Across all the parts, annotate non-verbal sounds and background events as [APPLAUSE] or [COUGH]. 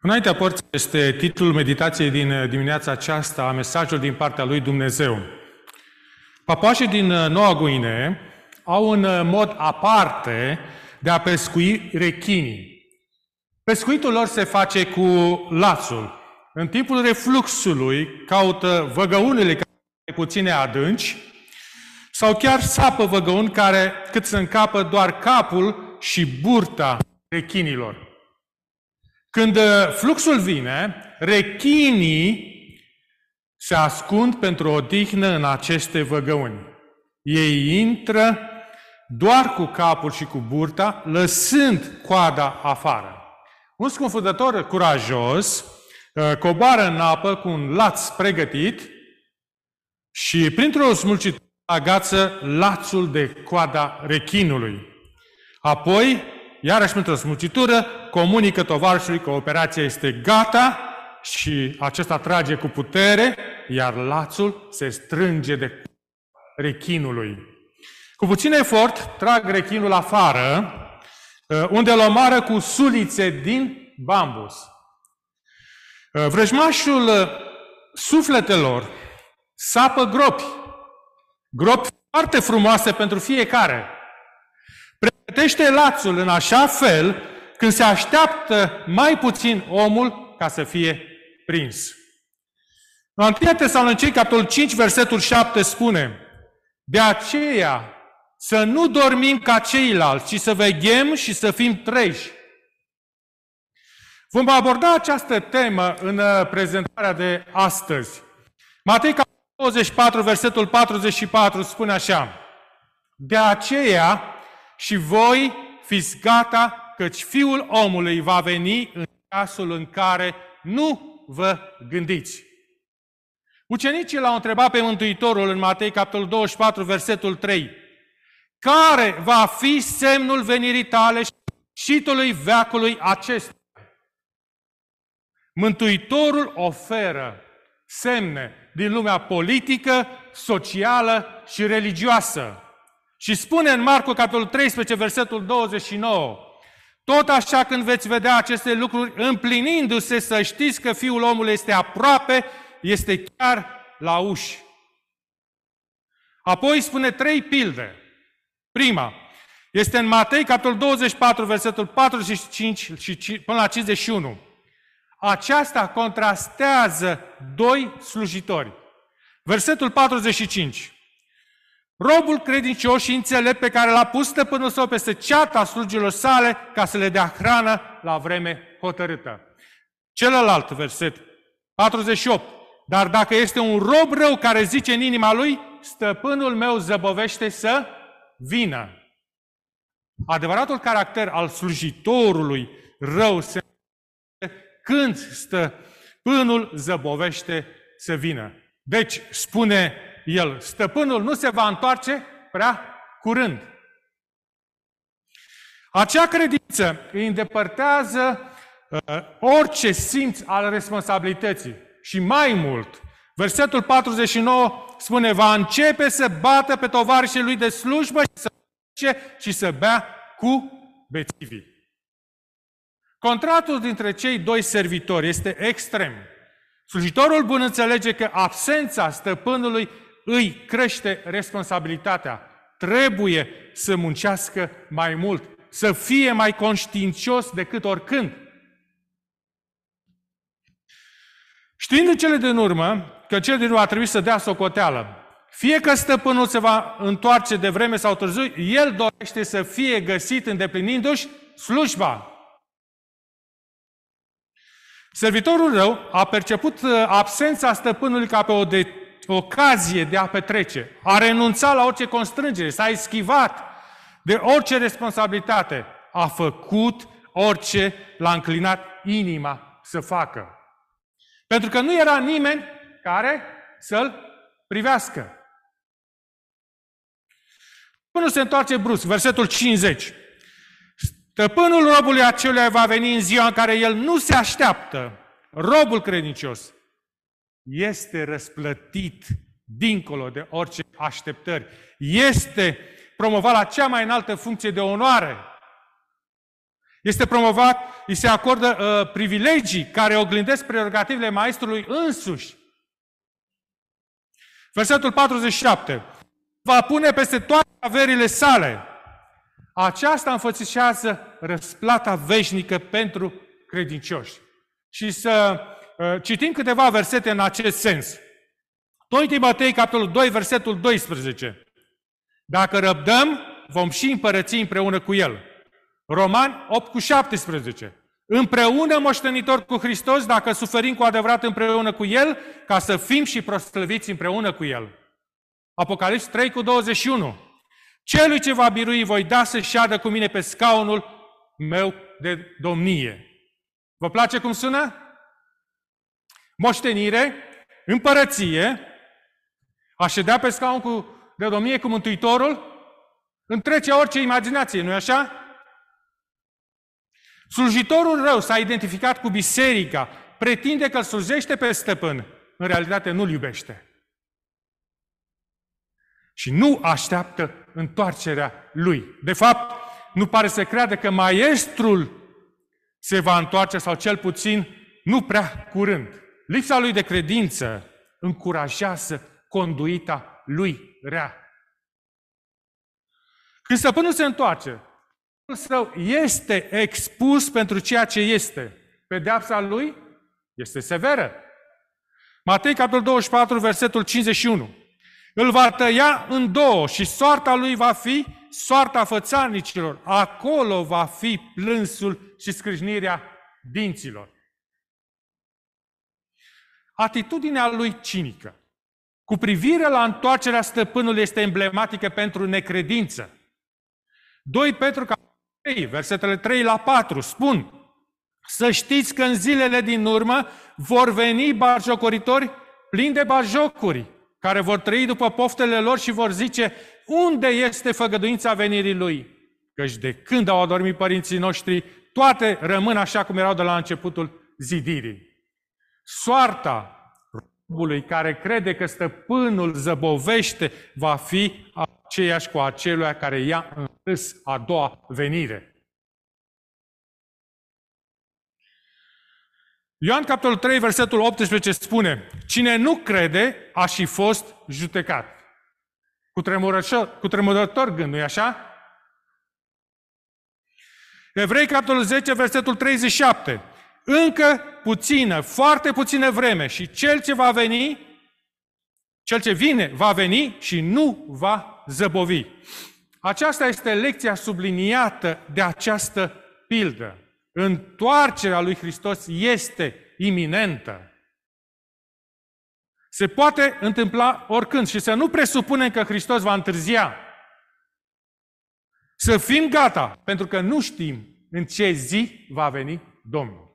Înaintea porții este titlul meditației din dimineața aceasta, mesajul din partea lui Dumnezeu. Papașii din Noua Guinee au un mod aparte de a pescui rechinii. Pescuitul lor se face cu lațul. În timpul refluxului caută văgăunile care puține adânci sau chiar sapă văgăuni care cât să încapă doar capul și burta rechinilor. Când uh, fluxul vine, rechinii se ascund pentru o dihnă în aceste văgăuni. Ei intră doar cu capul și cu burta, lăsând coada afară. Un scufundător curajos uh, coboară în apă cu un laț pregătit și printr-o smulcitură agață lațul de coada rechinului. Apoi, iarăși printr-o smucitură, comunică tovarășului că operația este gata și acesta trage cu putere, iar lațul se strânge de rechinului. Cu puțin efort, trag rechinul afară, uh, unde îl omară cu sulițe din bambus. Uh, vrăjmașul uh, sufletelor sapă gropi, gropi foarte frumoase pentru fiecare. Pregătește lațul în așa fel când se așteaptă mai puțin omul ca să fie prins. În 1 Tesalonicei, capitolul 5, versetul 7 spune De aceea să nu dormim ca ceilalți, ci să veghem și să fim treji. Vom aborda această temă în uh, prezentarea de astăzi. Matei 24, versetul 44 spune așa. De aceea și voi fiți gata, căci Fiul omului va veni în ceasul în care nu vă gândiți. Ucenicii l-au întrebat pe Mântuitorul în Matei, capitolul 24, versetul 3. Care va fi semnul venirii tale și șitului veacului acesta? Mântuitorul oferă semne din lumea politică, socială și religioasă. Și spune în Marcu, capitolul 13, versetul 29, tot așa când veți vedea aceste lucruri împlinindu-se, să știți că Fiul omului este aproape, este chiar la uși. Apoi spune trei pilde. Prima, este în Matei, capitolul 24, versetul 45 și până la 51. Aceasta contrastează doi slujitori. Versetul 45. Robul credincios și înțelept pe care l-a pus stăpânul său peste ceata slugilor sale ca să le dea hrană la vreme hotărâtă. Celălalt verset, 48. Dar dacă este un rob rău care zice în inima lui, stăpânul meu zăbovește să vină. Adevăratul caracter al slujitorului rău se când stăpânul zăbovește să vină. Deci, spune el, stăpânul nu se va întoarce prea curând. Acea credință îi îndepărtează uh, orice simț al responsabilității. Și mai mult, versetul 49 spune, va începe să bată pe tovarășii lui de slujbă și să și să bea cu bețivii. Contratul dintre cei doi servitori este extrem. Slujitorul bun înțelege că absența stăpânului îi crește responsabilitatea. Trebuie să muncească mai mult, să fie mai conștiincios decât oricând. Știind în cele din urmă că cel din urmă a trebuit să dea socoteală, fie că stăpânul se va întoarce de vreme sau târziu, el dorește să fie găsit îndeplinindu-și slujba. Servitorul rău a perceput uh, absența stăpânului ca pe o de, ocazie de a petrece. A renunțat la orice constrângere, s-a eschivat de orice responsabilitate. A făcut orice l-a înclinat inima să facă. Pentru că nu era nimeni care să-l privească. Până se întoarce brusc, versetul 50. Stăpânul robului acelui va veni în ziua în care el nu se așteaptă. Robul credincios este răsplătit dincolo de orice așteptări. Este promovat la cea mai înaltă funcție de onoare. Este promovat, îi se acordă uh, privilegii care oglindesc prerogativele maestrului însuși. Versetul 47. Va pune peste toate averile sale. Aceasta înfățișează răsplata veșnică pentru credincioși. Și să uh, citim câteva versete în acest sens. 2 Timotei, capitolul 2, versetul 12. Dacă răbdăm, vom și împărăți împreună cu El. Romani 8 cu 17. Împreună moștenitor cu Hristos, dacă suferim cu adevărat împreună cu El, ca să fim și proslăviți împreună cu El. Apocalips 3 cu 21. Celui ce va birui voi da să șadă cu mine pe scaunul meu de domnie. Vă place cum sună? Moștenire, împărăție, a ședea pe scaun cu, de domnie cu Mântuitorul, întrece orice imaginație, nu-i așa? Slujitorul rău s-a identificat cu biserica, pretinde că îl slujește pe stăpân, în realitate nu-l iubește. Și nu așteaptă întoarcerea lui. De fapt, nu pare să creadă că maestrul se va întoarce sau cel puțin nu prea curând. Lipsa lui de credință încurajează conduita lui rea. Când stăpânul se întoarce, său este expus pentru ceea ce este. Pedeapsa lui este severă. Matei, capitolul 24, versetul 51. Îl va tăia în două și soarta lui va fi soarta fățarnicilor. Acolo va fi plânsul și scrâșnirea dinților. Atitudinea lui cinică cu privire la întoarcerea stăpânului este emblematică pentru necredință. 2 Petru 3, versetele 3 la 4 spun să știți că în zilele din urmă vor veni barjocoritori plini de barjocuri, care vor trăi după poftele lor și vor zice, unde este făgăduința venirii lui? Căci de când au adormit părinții noștri, toate rămân așa cum erau de la începutul zidirii. Soarta robului care crede că stăpânul zăbovește va fi aceeași cu acelui care ia în râs a doua venire. Ioan capitolul 3, versetul 18 spune, Cine nu crede a și fost judecat. Cu tremurător, cu tremurător gând, nu-i așa? Evrei capitolul 10, versetul 37. Încă puțină, foarte puțină vreme și cel ce va veni, cel ce vine, va veni și nu va zăbovi. Aceasta este lecția subliniată de această pildă. Întoarcerea lui Hristos este iminentă. Se poate întâmpla oricând și să nu presupunem că Hristos va întârzia. Să fim gata, pentru că nu știm în ce zi va veni Domnul.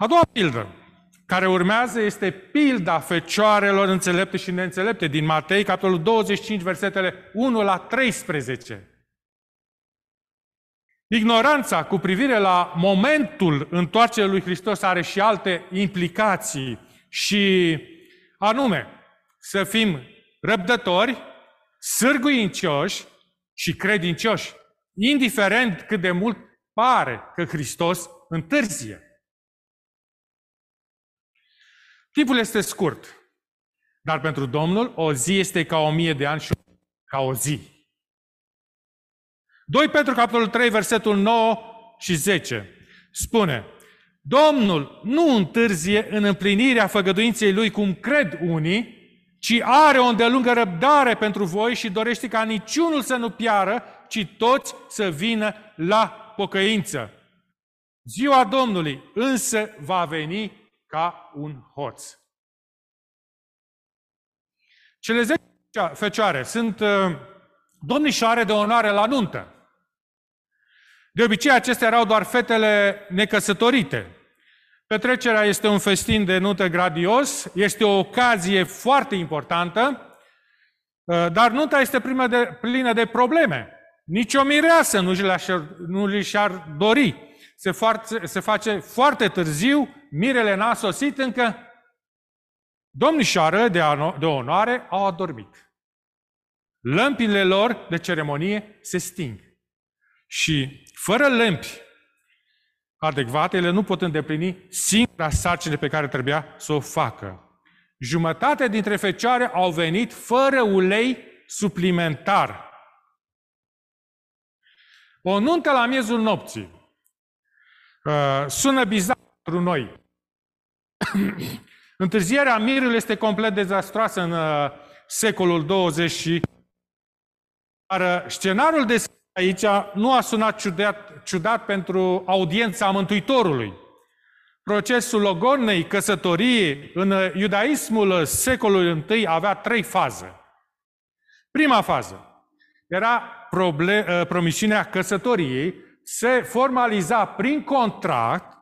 A doua pildă care urmează este pilda fecioarelor înțelepte și neînțelepte din Matei, capitolul 25, versetele 1 la 13. Ignoranța cu privire la momentul întoarcerii lui Hristos are și alte implicații și anume să fim răbdători, sârguincioși și credincioși, indiferent cât de mult pare că Hristos întârzie. Timpul este scurt, dar pentru Domnul o zi este ca o mie de ani și ca o zi. 2 Petru, capitolul 3, versetul 9 și 10 spune Domnul nu întârzie în împlinirea făgăduinței Lui cum cred unii, ci are o îndelungă răbdare pentru voi și dorește ca niciunul să nu piară, ci toți să vină la pocăință. Ziua Domnului însă va veni ca un hoț. Cele zece fecioare sunt uh, domnișoare de onoare la nuntă. De obicei, acestea erau doar fetele necăsătorite. Petrecerea este un festin de nuntă gradios, este o ocazie foarte importantă, uh, dar nunta este plină de, plină de probleme. Nici o mireasă nu, nu li și-ar dori. Se, foarte, se face foarte târziu, mirele n-a sosit încă, domnișoară de, ano, de onoare au adormit. Lămpile lor de ceremonie se sting. Și fără lămpi adecvate, ele nu pot îndeplini singura sarcină pe care trebuia să o facă. Jumătate dintre fecioare au venit fără ulei suplimentar. O nuntă la miezul nopții. Uh, sună bizar pentru noi. [COUGHS] Întârzierea mirului este complet dezastroasă în uh, secolul 20 și dar uh, scenariul de aici nu a sunat ciudat, ciudat pentru audiența Mântuitorului. Procesul logonei, căsătoriei, în uh, iudaismul secolului I avea trei faze. Prima fază era problem, promisiunea căsătoriei, se formaliza prin contract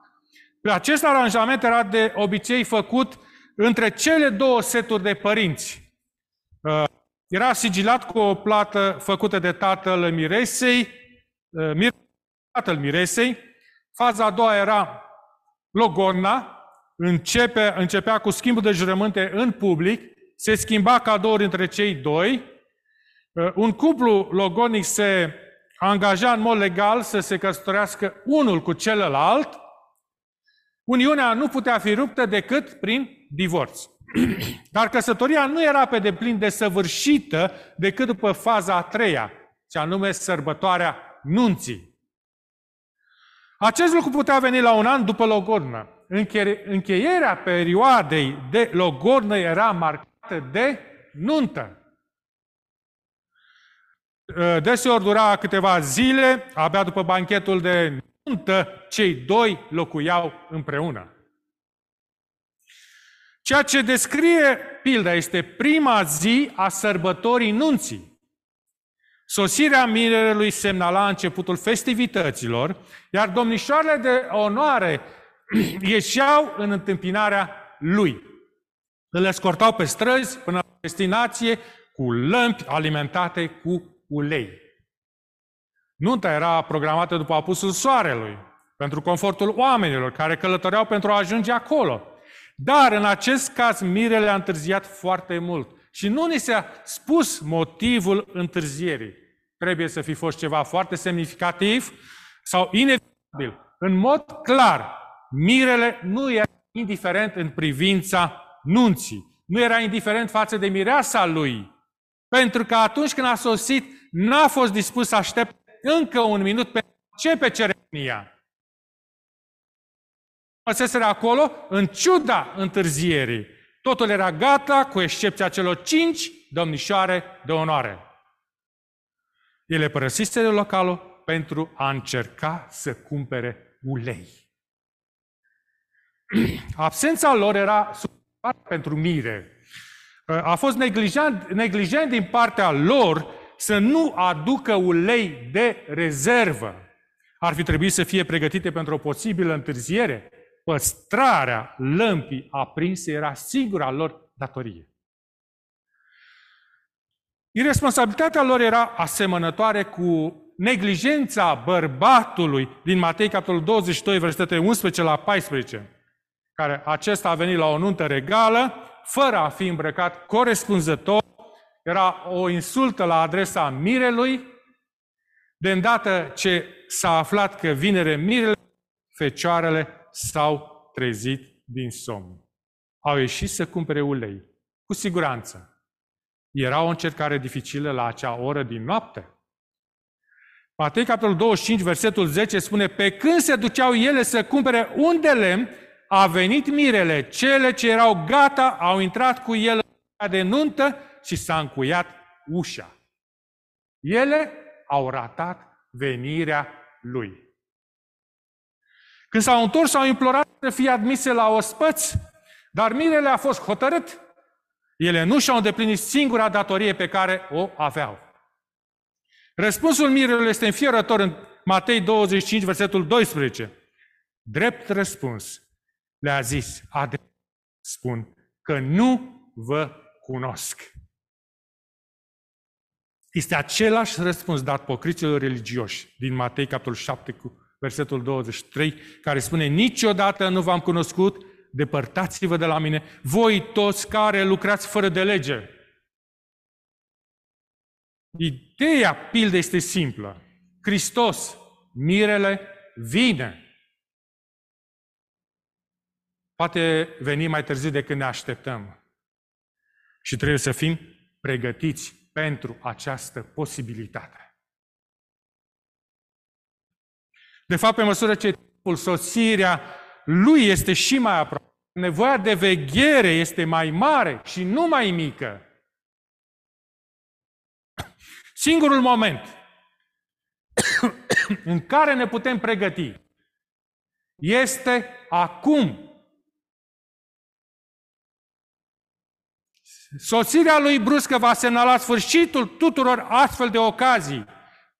acest aranjament era de obicei făcut între cele două seturi de părinți. Uh, era sigilat cu o plată făcută de tatăl Miresei, uh, tatăl Miresei. Faza a doua era logorna, începe, începea cu schimbul de jurământe în public, se schimba cadouri între cei doi, uh, un cuplu logonic se angaja în mod legal să se căsătorească unul cu celălalt, Uniunea nu putea fi ruptă decât prin divorț. [CLEARS THROAT] Dar căsătoria nu era pe deplin desăvârșită decât după faza a treia, ce anume sărbătoarea nunții. Acest lucru putea veni la un an după logornă. Încheierea perioadei de logornă era marcată de nuntă. Deseori dura câteva zile, abia după banchetul de nuntă, cei doi locuiau împreună. Ceea ce descrie pilda este prima zi a sărbătorii nunții. Sosirea mirelui semnala începutul festivităților, iar domnișoarele de onoare [CLEARS THROAT] ieșeau în întâmpinarea lui. Îl escortau pe străzi până la destinație cu lămpi alimentate cu ulei. Nunta era programată după apusul soarelui, pentru confortul oamenilor care călătoreau pentru a ajunge acolo. Dar în acest caz mirele a întârziat foarte mult. Și nu ni s-a spus motivul întârzierii. Trebuie să fi fost ceva foarte semnificativ sau inevitabil. În mod clar, mirele nu era indiferent în privința nunții. Nu era indiferent față de mireasa lui. Pentru că atunci când a sosit, n-a fost dispus să aștepte încă un minut pe ce pe ceremonia. Rămăseseră acolo în ciuda întârzierii. Totul era gata, cu excepția celor cinci domnișoare de onoare. Ele părăsiseră localul pentru a încerca să cumpere ulei. [CLEARS THROAT] Absența lor era pentru mire. A fost neglijent, neglijent din partea lor să nu aducă ulei de rezervă. Ar fi trebuit să fie pregătite pentru o posibilă întârziere. Păstrarea lămpii aprinse era singura lor datorie. Irresponsabilitatea lor era asemănătoare cu neglijența bărbatului din Matei, capitolul 22, versetele 11 la 14, care acesta a venit la o nuntă regală, fără a fi îmbrăcat corespunzător era o insultă la adresa mirelui. De îndată ce s-a aflat că vinere mirele, fecioarele s-au trezit din somn. Au ieșit să cumpere ulei. Cu siguranță. Era o încercare dificilă la acea oră din noapte. Matei, capitolul 25, versetul 10 spune, pe când se duceau ele să cumpere un de lemn, a venit mirele, cele ce erau gata au intrat cu el de nuntă și s-a încuiat ușa. Ele au ratat venirea lui. Când s-au întors, au implorat să fie admise la ospăți, dar mirele a fost hotărât. Ele nu și-au îndeplinit singura datorie pe care o aveau. Răspunsul mirelui este înfiorător în Matei 25, versetul 12. Drept răspuns, le-a zis, adevărat spun că nu vă cunosc. Este același răspuns dat pocriților religioși din Matei, capitolul 7, cu versetul 23, care spune, niciodată nu v-am cunoscut, depărtați-vă de la mine, voi toți care lucrați fără de lege. Ideea pildă este simplă. Hristos, mirele, vine. Poate veni mai târziu decât ne așteptăm. Și trebuie să fim pregătiți pentru această posibilitate. De fapt, pe măsură ce timpul, sosirea lui este și mai aproape, nevoia de veghere este mai mare și nu mai mică. Singurul moment în care ne putem pregăti este acum. Sosirea lui bruscă va semnala sfârșitul tuturor astfel de ocazii.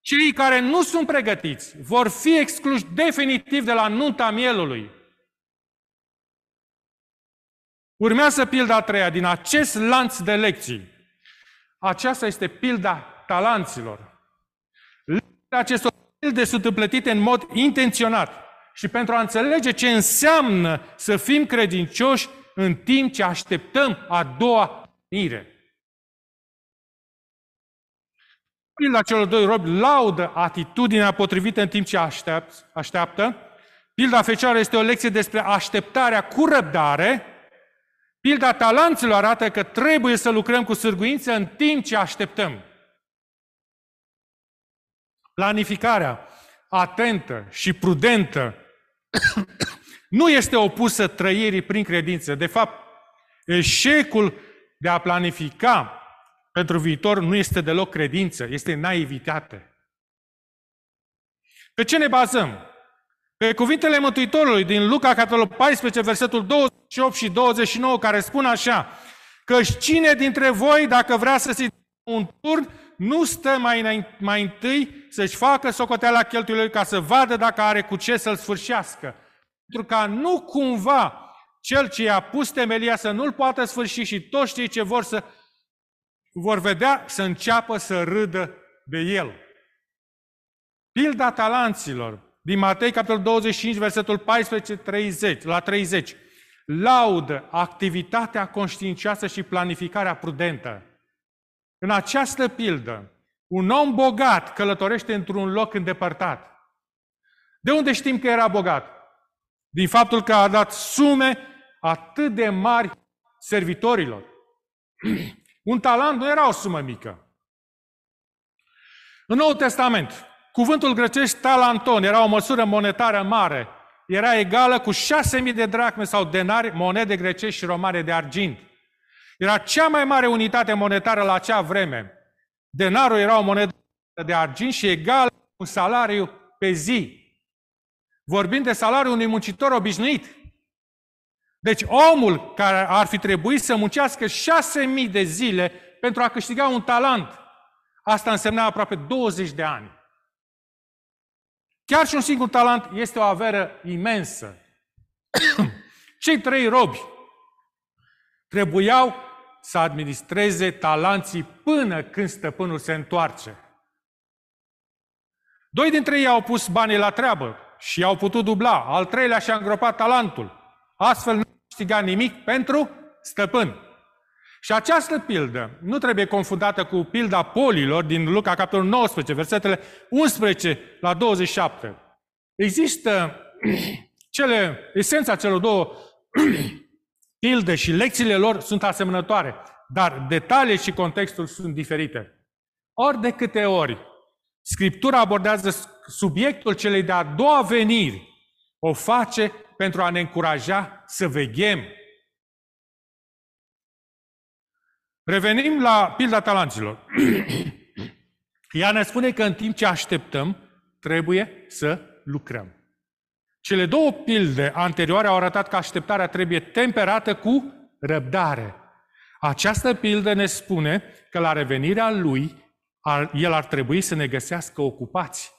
Cei care nu sunt pregătiți vor fi excluși definitiv de la nunta mielului. Urmează pilda a treia din acest lanț de lecții. Aceasta este pilda talanților. Acestor pilde sunt împlătite în mod intenționat și pentru a înțelege ce înseamnă să fim credincioși în timp ce așteptăm a doua venire. Pilda celor doi robi laudă atitudinea potrivită în timp ce aștept, așteaptă. Pilda fecioară este o lecție despre așteptarea cu răbdare. Pilda talanților arată că trebuie să lucrăm cu sârguință în timp ce așteptăm. Planificarea atentă și prudentă [COUGHS] nu este opusă trăirii prin credință. De fapt, eșecul de a planifica pentru viitor nu este deloc credință, este naivitate. Pe ce ne bazăm? Pe cuvintele Mântuitorului din Luca, capitolul 14, versetul 28 și 29, care spun așa, că cine dintre voi, dacă vrea să se un turn, nu stă mai, mai întâi să-și facă socoteala cheltuielor ca să vadă dacă are cu ce să-l sfârșească. Pentru ca nu cumva cel ce i-a pus temelia să nu-l poată sfârși și toți cei ce vor să vor vedea să înceapă să râdă de el. Pilda talanților din Matei, capitolul 25, versetul 14 30, la 30, laudă activitatea conștiincioasă și planificarea prudentă. În această pildă, un om bogat călătorește într-un loc îndepărtat. De unde știm că era bogat? Din faptul că a dat sume atât de mari servitorilor. [CLEARS THROAT] Un talent nu era o sumă mică. În Noul Testament, cuvântul grecește talanton era o măsură monetară mare. Era egală cu 6.000 de dracme sau denari, monede grecești și romane de argint. Era cea mai mare unitate monetară la acea vreme. Denarul era o monedă de argint și egal cu un salariu pe zi. Vorbim de salariul unui muncitor obișnuit. Deci omul care ar fi trebuit să muncească șase mii de zile pentru a câștiga un talent, asta însemna aproape 20 de ani. Chiar și un singur talent este o avere imensă. [CLEARS THROAT] Cei trei robi trebuiau să administreze talanții până când stăpânul se întoarce. Doi dintre ei au pus banii la treabă și au putut dubla. Al treilea și-a îngropat talentul. Astfel nu câștiga nimic pentru stăpân. Și această pildă nu trebuie confundată cu pilda polilor din Luca, capitolul 19, versetele 11 la 27. Există [CLEARS THROAT] cele, esența celor două [CLEARS THROAT] pilde și lecțiile lor sunt asemănătoare, dar detaliile și contextul sunt diferite. Ori de câte ori Scriptura abordează subiectul celei de-a doua veniri, o face pentru a ne încuraja să veghem. Revenim la pilda talanților. [CLEARS THROAT] Ea ne spune că în timp ce așteptăm, trebuie să lucrăm. Cele două pilde anterioare au arătat că așteptarea trebuie temperată cu răbdare. Această pildă ne spune că la revenirea lui, el ar trebui să ne găsească ocupați.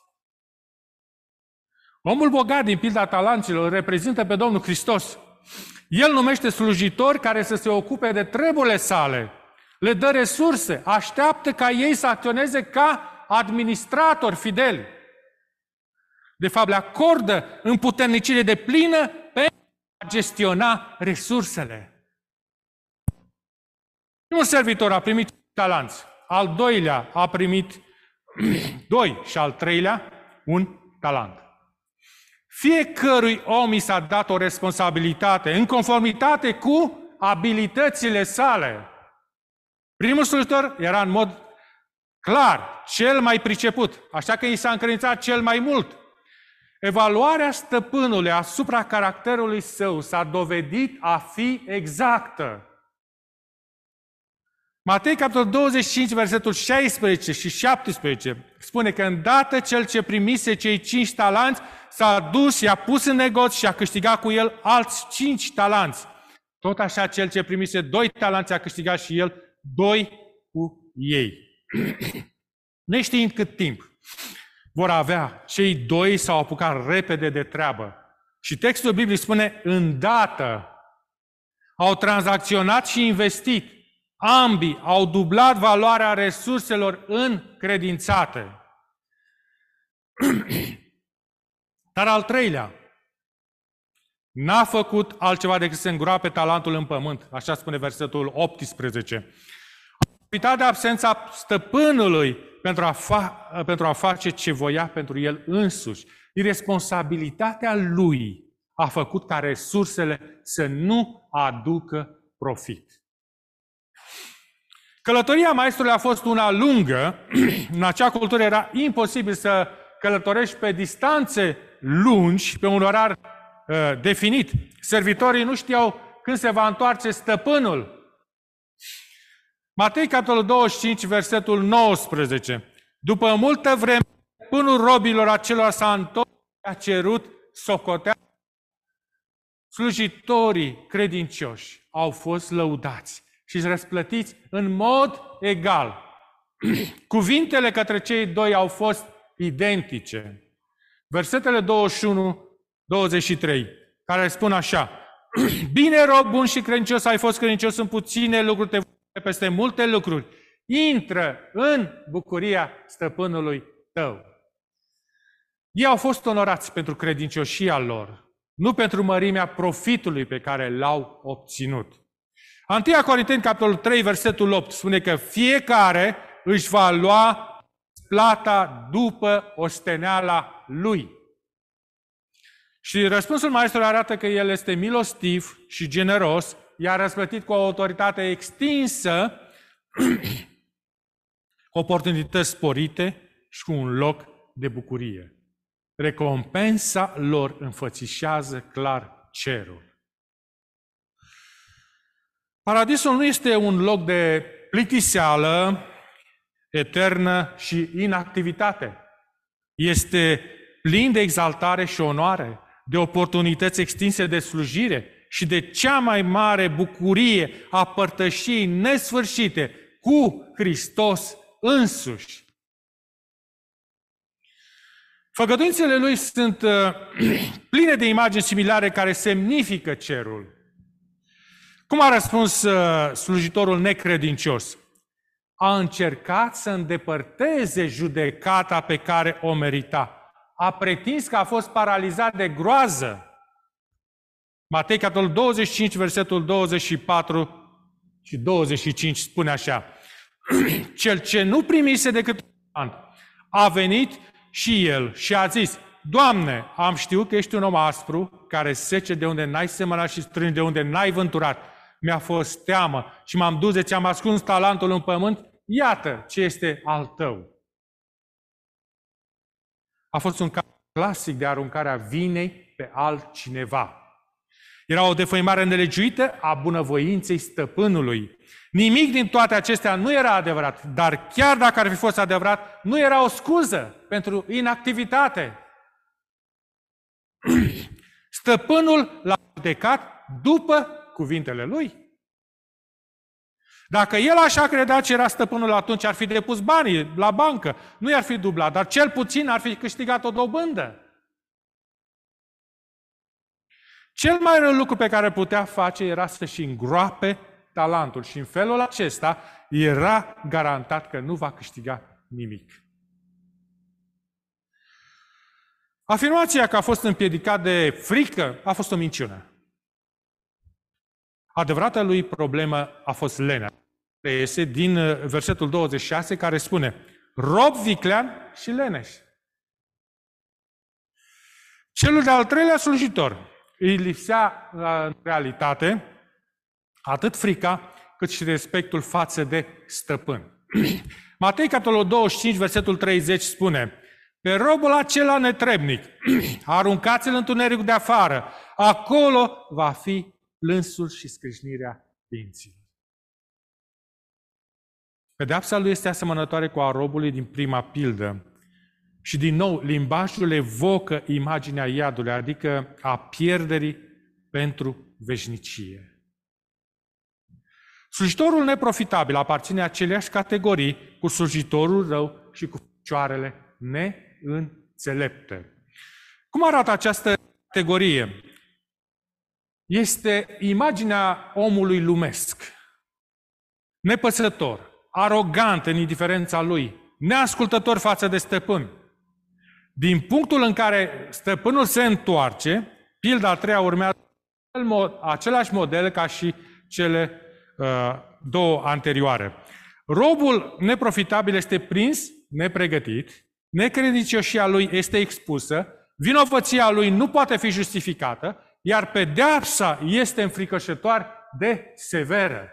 Omul bogat din pilda talanților îl reprezintă pe Domnul Hristos. El numește slujitori care să se ocupe de treburile sale, le dă resurse, așteaptă ca ei să acționeze ca administratori fideli. De fapt, le acordă împuternicire de plină pentru a gestiona resursele. Un servitor a primit talanți, al doilea a primit [CLEARS THROAT] doi și al treilea un talent. Fiecărui om i s-a dat o responsabilitate în conformitate cu abilitățile sale. Primul slujitor era în mod clar cel mai priceput, așa că i s-a încredințat cel mai mult. Evaluarea stăpânului asupra caracterului său s-a dovedit a fi exactă. Matei, capitolul 25, versetul 16 și 17, spune că îndată cel ce primise cei cinci talanți s-a dus, i-a pus în negoț și a câștigat cu el alți cinci talanți. Tot așa cel ce primise doi talanți a câștigat și el doi cu ei. [CLEARS THROAT] Neștiind cât timp vor avea, cei doi s-au apucat repede de treabă. Și textul Bibliei spune, îndată au tranzacționat și investit Ambii au dublat valoarea resurselor încredințate. [CLEARS THROAT] Dar al treilea, n-a făcut altceva decât să îngroape talentul în pământ, așa spune versetul 18. A profitat de absența stăpânului pentru a, fa- pentru a face ce voia pentru el însuși. Irresponsabilitatea lui a făcut ca resursele să nu aducă profit. Călătoria maestrului a fost una lungă. [CLEARS THROAT] În acea cultură era imposibil să călătorești pe distanțe lungi, pe un orar uh, definit. Servitorii nu știau când se va întoarce stăpânul. Matei, capitolul 25, versetul 19. După multă vreme, stăpânul robilor acelor s-a întors și a cerut socotea. Slujitorii credincioși au fost lăudați și răsplătiți în mod egal. [CLEARS THROAT] Cuvintele către cei doi au fost identice. Versetele 21-23, care spun așa, [CLEARS THROAT] Bine, rob bun și credincios, ai fost credincios în puține lucruri, te peste multe lucruri. Intră în bucuria stăpânului tău. Ei au fost onorați pentru credincioșia lor, nu pentru mărimea profitului pe care l-au obținut. Antia Corinteni, capitolul 3, versetul 8, spune că fiecare își va lua plata după osteneala lui. Și răspunsul maestrului arată că el este milostiv și generos, i-a răsplătit cu o autoritate extinsă, [CLEARS THROAT] oportunități sporite și cu un loc de bucurie. Recompensa lor înfățișează clar cerul. Paradisul nu este un loc de plictiseală eternă și inactivitate. Este plin de exaltare și onoare, de oportunități extinse de slujire și de cea mai mare bucurie a părtășiei nesfârșite cu Hristos însuși. Făgăduințele lui sunt uh, [CLEARS THROAT] pline de imagini similare care semnifică cerul. Cum a răspuns uh, slujitorul necredincios? A încercat să îndepărteze judecata pe care o merita. A pretins că a fost paralizat de groază. Matei, capitolul 25, versetul 24 și 25 spune așa. [CLEARS THROAT] Cel ce nu primise decât a venit și el și a zis, Doamne, am știut că ești un om aspru, care sece de unde n-ai semănat și strânge de unde n-ai vânturat mi-a fost teamă și m-am dus de ce am ascuns talentul în pământ, iată ce este al tău. A fost un caz clasic de aruncarea vinei pe altcineva. Era o defăimare nelegiuită a bunăvoinței stăpânului. Nimic din toate acestea nu era adevărat, dar chiar dacă ar fi fost adevărat, nu era o scuză pentru inactivitate. [CLEARS THROAT] Stăpânul l-a judecat după cuvintele lui? Dacă el așa credea ce era stăpânul atunci, ar fi depus banii la bancă, nu i-ar fi dublat, dar cel puțin ar fi câștigat o dobândă. Cel mai rău lucru pe care putea face era să-și îngroape talentul și în felul acesta era garantat că nu va câștiga nimic. Afirmația că a fost împiedicat de frică a fost o minciună. Adevărata lui problemă a fost lenea. Este din uh, versetul 26 care spune rob viclean și leneș. Celul de-al treilea slujitor îi lipsea în realitate atât frica cât și respectul față de stăpân. [CLEARS THROAT] Matei, capitolul 25, versetul 30 spune Pe robul acela netrebnic, [CLEARS THROAT] aruncați-l în întunericul de afară, acolo va fi plânsul și scrâșnirea dinților. Pedeapsa lui este asemănătoare cu a robului din prima pildă. Și din nou, limbajul evocă imaginea iadului, adică a pierderii pentru veșnicie. Slujitorul neprofitabil aparține aceleași categorii cu slujitorul rău și cu picioarele neînțelepte. Cum arată această categorie? Este imaginea omului lumesc, nepăsător, arogant în indiferența lui, neascultător față de stăpân. Din punctul în care stăpânul se întoarce, pilda a treia urmează același model ca și cele uh, două anterioare. Robul neprofitabil este prins, nepregătit, necredincioșia lui este expusă, vinovăția lui nu poate fi justificată, iar pedeapsa este înfricoșătoare de severă.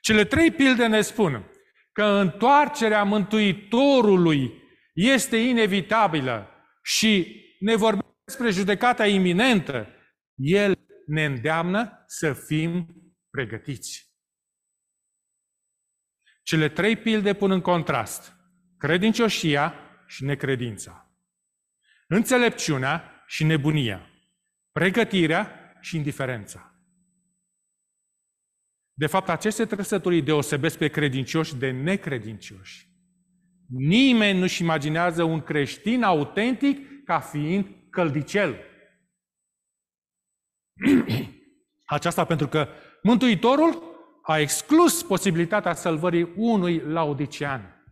Cele trei pilde ne spun că întoarcerea Mântuitorului este inevitabilă și ne vorbește despre judecata iminentă. El ne îndeamnă să fim pregătiți. Cele trei pilde pun în contrast credincioșia și necredința, înțelepciunea și nebunia, pregătirea și indiferența. De fapt, aceste trăsături deosebesc pe credincioși de necredincioși. Nimeni nu-și imaginează un creștin autentic ca fiind căldicel. [CLEARS THROAT] Aceasta pentru că Mântuitorul a exclus posibilitatea salvării unui laudician.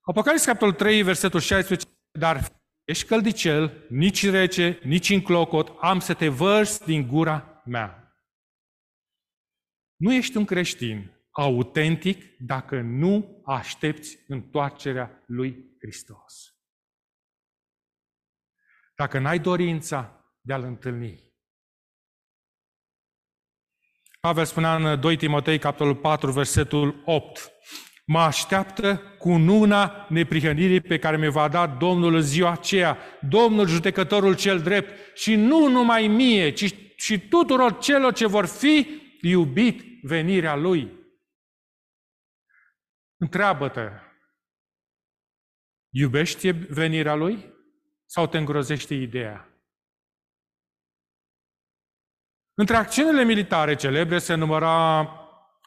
Apocalipsa, capitolul 3, versetul 16, dar ești căldicel, nici rece, nici în clocot, am să te vărs din gura mea. Nu ești un creștin autentic dacă nu aștepți întoarcerea lui Hristos. Dacă n-ai dorința de a-L întâlni. Pavel spunea în 2 Timotei, capitolul 4, versetul 8, Mă așteaptă cu nuna neprihănirii pe care mi va da Domnul în ziua aceea, Domnul judecătorul cel drept, și nu numai mie, ci și tuturor celor ce vor fi iubit venirea Lui. Întreabă-te, iubești venirea Lui sau te îngrozește ideea? Între acțiunile militare celebre se număra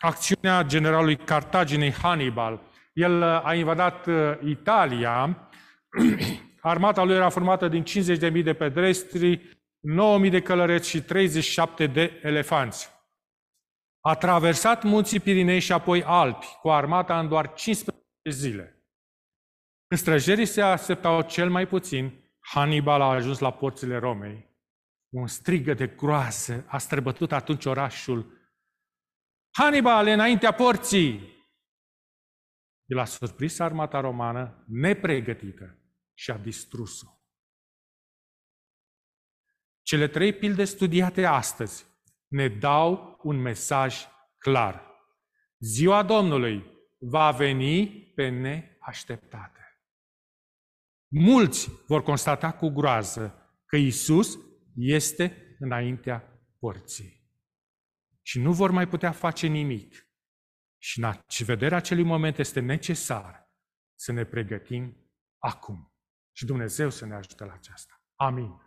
acțiunea generalului Cartaginei Hannibal. El a invadat uh, Italia, [CLEARS THROAT] armata lui era formată din 50.000 de pedestri, 9.000 de călăreți și 37 de elefanți. A traversat munții Pirinei și apoi Alpi, cu armata în doar 15 zile. Când străjerii se așteptau cel mai puțin, Hannibal a ajuns la porțile Romei. Un strigă de groasă a străbătut atunci orașul. Hannibal, înaintea porții! El a surprins armata romană nepregătită și a distrus-o. Cele trei pilde studiate astăzi ne dau un mesaj clar. Ziua Domnului va veni pe neașteptate. Mulți vor constata cu groază că Isus este înaintea porții. Și nu vor mai putea face nimic. Și în vederea acelui moment este necesar să ne pregătim acum. Și Dumnezeu să ne ajute la aceasta. Amin.